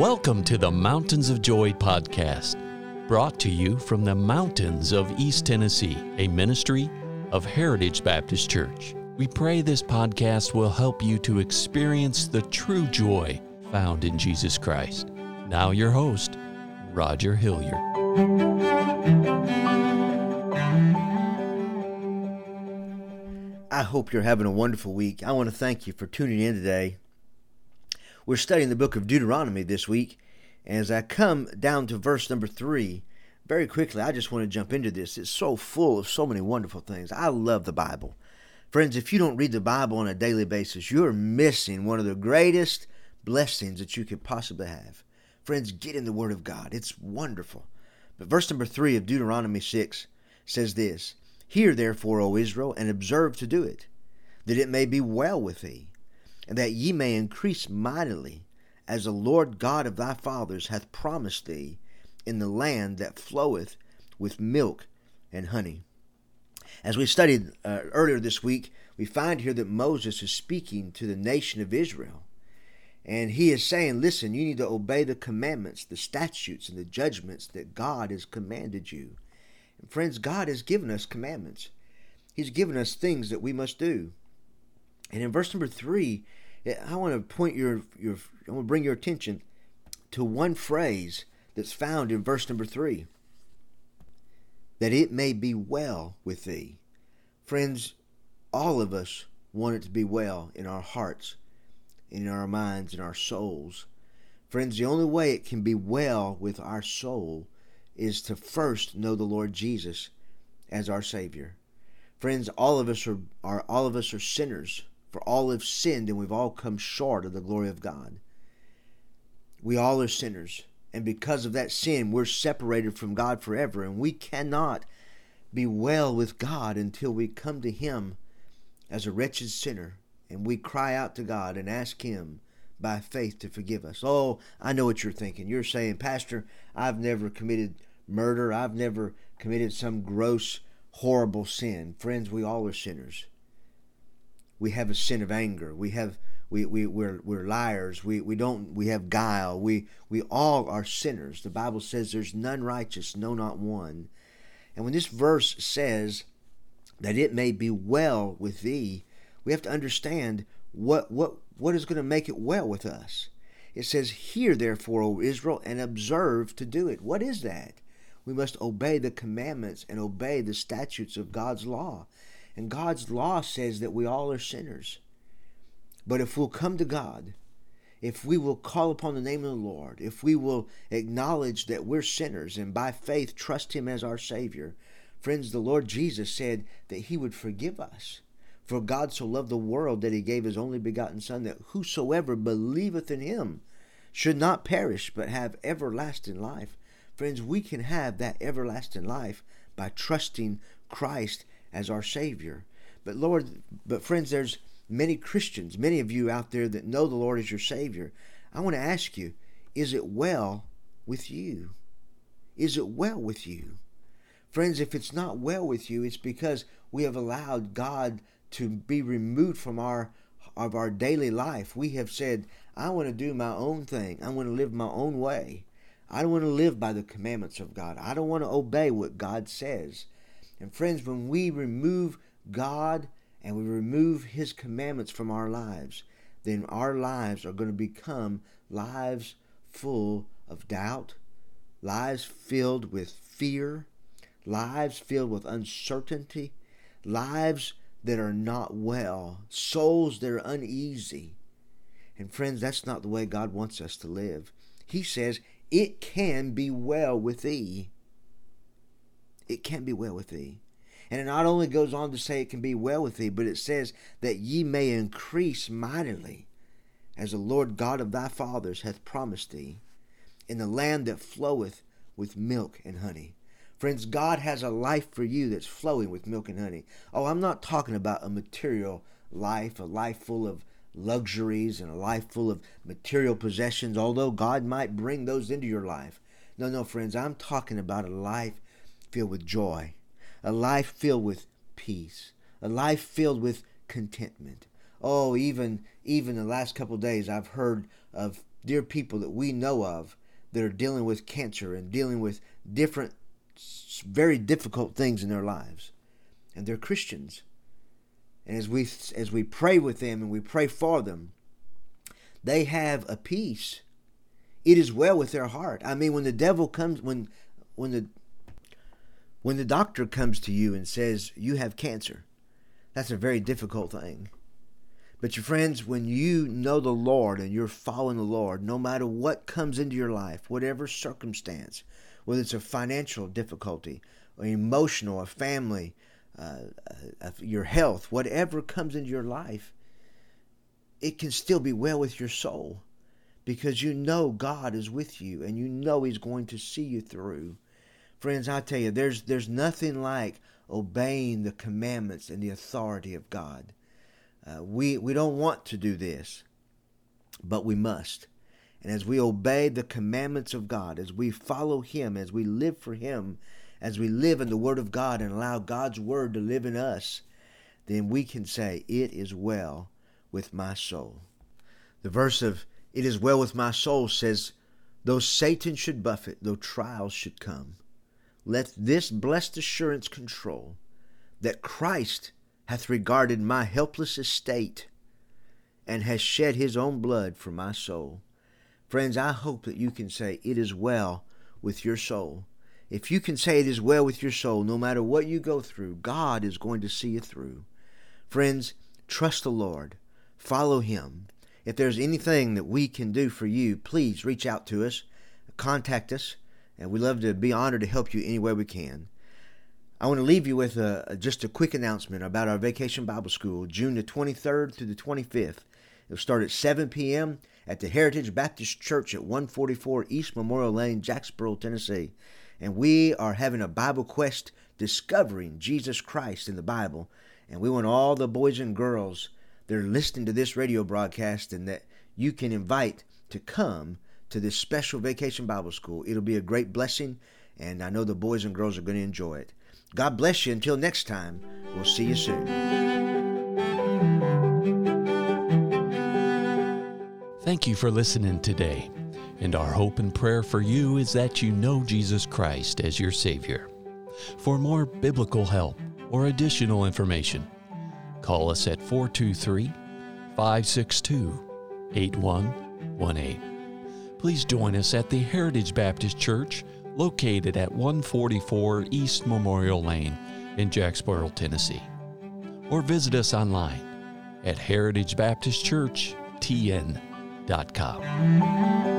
Welcome to the Mountains of Joy podcast, brought to you from the mountains of East Tennessee, a ministry of Heritage Baptist Church. We pray this podcast will help you to experience the true joy found in Jesus Christ. Now, your host, Roger Hilliard. I hope you're having a wonderful week. I want to thank you for tuning in today. We're studying the book of Deuteronomy this week. As I come down to verse number three, very quickly, I just want to jump into this. It's so full of so many wonderful things. I love the Bible. Friends, if you don't read the Bible on a daily basis, you're missing one of the greatest blessings that you could possibly have. Friends, get in the Word of God. It's wonderful. But verse number three of Deuteronomy 6 says this Hear therefore, O Israel, and observe to do it, that it may be well with thee, and that ye may increase mightily, as the Lord God of thy fathers hath promised thee, in the land that floweth with milk and honey. As we studied uh, earlier this week, we find here that Moses is speaking to the nation of Israel. And he is saying, listen, you need to obey the commandments, the statutes, and the judgments that God has commanded you. And friends, God has given us commandments. He's given us things that we must do. And in verse number three, I want to point your, your I want to bring your attention to one phrase that's found in verse number three. That it may be well with thee. Friends, all of us want it to be well in our hearts, in our minds, in our souls. Friends, the only way it can be well with our soul is to first know the Lord Jesus as our Savior. Friends, all of us are, are all of us are sinners, for all have sinned and we've all come short of the glory of God. We all are sinners, and because of that sin, we're separated from God forever, and we cannot be well with God until we come to Him as a wretched sinner and we cry out to God and ask Him by faith to forgive us. Oh, I know what you're thinking. You're saying, Pastor, I've never committed murder. I've never committed some gross, horrible sin. Friends, we all are sinners. We have a sin of anger. We have we, we, we're, we're liars. We, we don't we have guile. We we all are sinners. The Bible says there's none righteous, no not one. And when this verse says that it may be well with thee, we have to understand what what what is going to make it well with us. It says, Hear therefore, O Israel, and observe to do it. What is that? We must obey the commandments and obey the statutes of God's law. And God's law says that we all are sinners. But if we'll come to God, if we will call upon the name of the Lord, if we will acknowledge that we're sinners and by faith trust Him as our Savior, friends, the Lord Jesus said that He would forgive us. For God so loved the world that He gave His only begotten Son, that whosoever believeth in Him should not perish, but have everlasting life. Friends, we can have that everlasting life by trusting Christ as our Savior. But Lord, but friends, there's many Christians, many of you out there that know the Lord as your Savior. I want to ask you, is it well with you? Is it well with you? Friends, if it's not well with you, it's because we have allowed God to be removed from our of our daily life. We have said, I want to do my own thing. I want to live my own way. I don't want to live by the commandments of God. I don't want to obey what God says. And friends, when we remove God and we remove His commandments from our lives, then our lives are going to become lives full of doubt, lives filled with fear, lives filled with uncertainty, lives that are not well, souls that are uneasy. And friends, that's not the way God wants us to live. He says it can be well with thee. It can be well with thee. And it not only goes on to say it can be well with thee, but it says that ye may increase mightily, as the Lord God of thy fathers hath promised thee, in the land that floweth with milk and honey. Friends, God has a life for you that's flowing with milk and honey. Oh, I'm not talking about a material life, a life full of luxuries and a life full of material possessions, although God might bring those into your life. No, no, friends, I'm talking about a life filled with joy, a life filled with peace, a life filled with contentment. Oh, even even the last couple days, I've heard of dear people that we know of that are dealing with cancer and dealing with different, very difficult things in their lives. And they're Christians. And as we as we pray with them and we pray for them, they have a peace. It is well with their heart. I mean, when the devil comes, when when the when the doctor comes to you and says you have cancer, that's a very difficult thing. But your friends, when you know the Lord and you're following the Lord, no matter what comes into your life, whatever circumstance, whether it's a financial difficulty, or emotional, a family, uh, uh, your health, whatever comes into your life, it can still be well with your soul because you know God is with you and you know He's going to see you through. Friends, I tell you, there's there's nothing like obeying the commandments and the authority of God. Uh, we we don't want to do this, but we must. And as we obey the commandments of God, as we follow Him, as we live for Him, as we live in the Word of God and allow God's Word to live in us, then we can say, It is well with my soul. The verse of It is well with my soul says, Though Satan should buffet, though trials should come, let this blessed assurance control that Christ hath regarded my helpless estate and has shed his own blood for my soul. Friends, I hope that you can say, It is well with your soul. If you can say it is well with your soul, no matter what you go through, God is going to see you through. Friends, trust the Lord, follow Him. If there's anything that we can do for you, please reach out to us, contact us and we'd love to be honored to help you any way we can. I want to leave you with a, just a quick announcement about our Vacation Bible School, June the 23rd through the 25th. It'll start at 7 p.m. at the Heritage Baptist Church at 144 East Memorial Lane, Jacksboro, Tennessee. And we are having a Bible quest discovering Jesus Christ in the Bible. And we want all the boys and girls that are listening to this radio broadcast and that you can invite to come to this special vacation Bible school. It'll be a great blessing, and I know the boys and girls are going to enjoy it. God bless you. Until next time, we'll see you soon. Thank you for listening today. And our hope and prayer for you is that you know Jesus Christ as your Savior. For more biblical help or additional information, call us at 423 562 8118 please join us at the Heritage Baptist Church located at 144 East Memorial Lane in Jacksboro, Tennessee. Or visit us online at heritagebaptistchurchtn.com.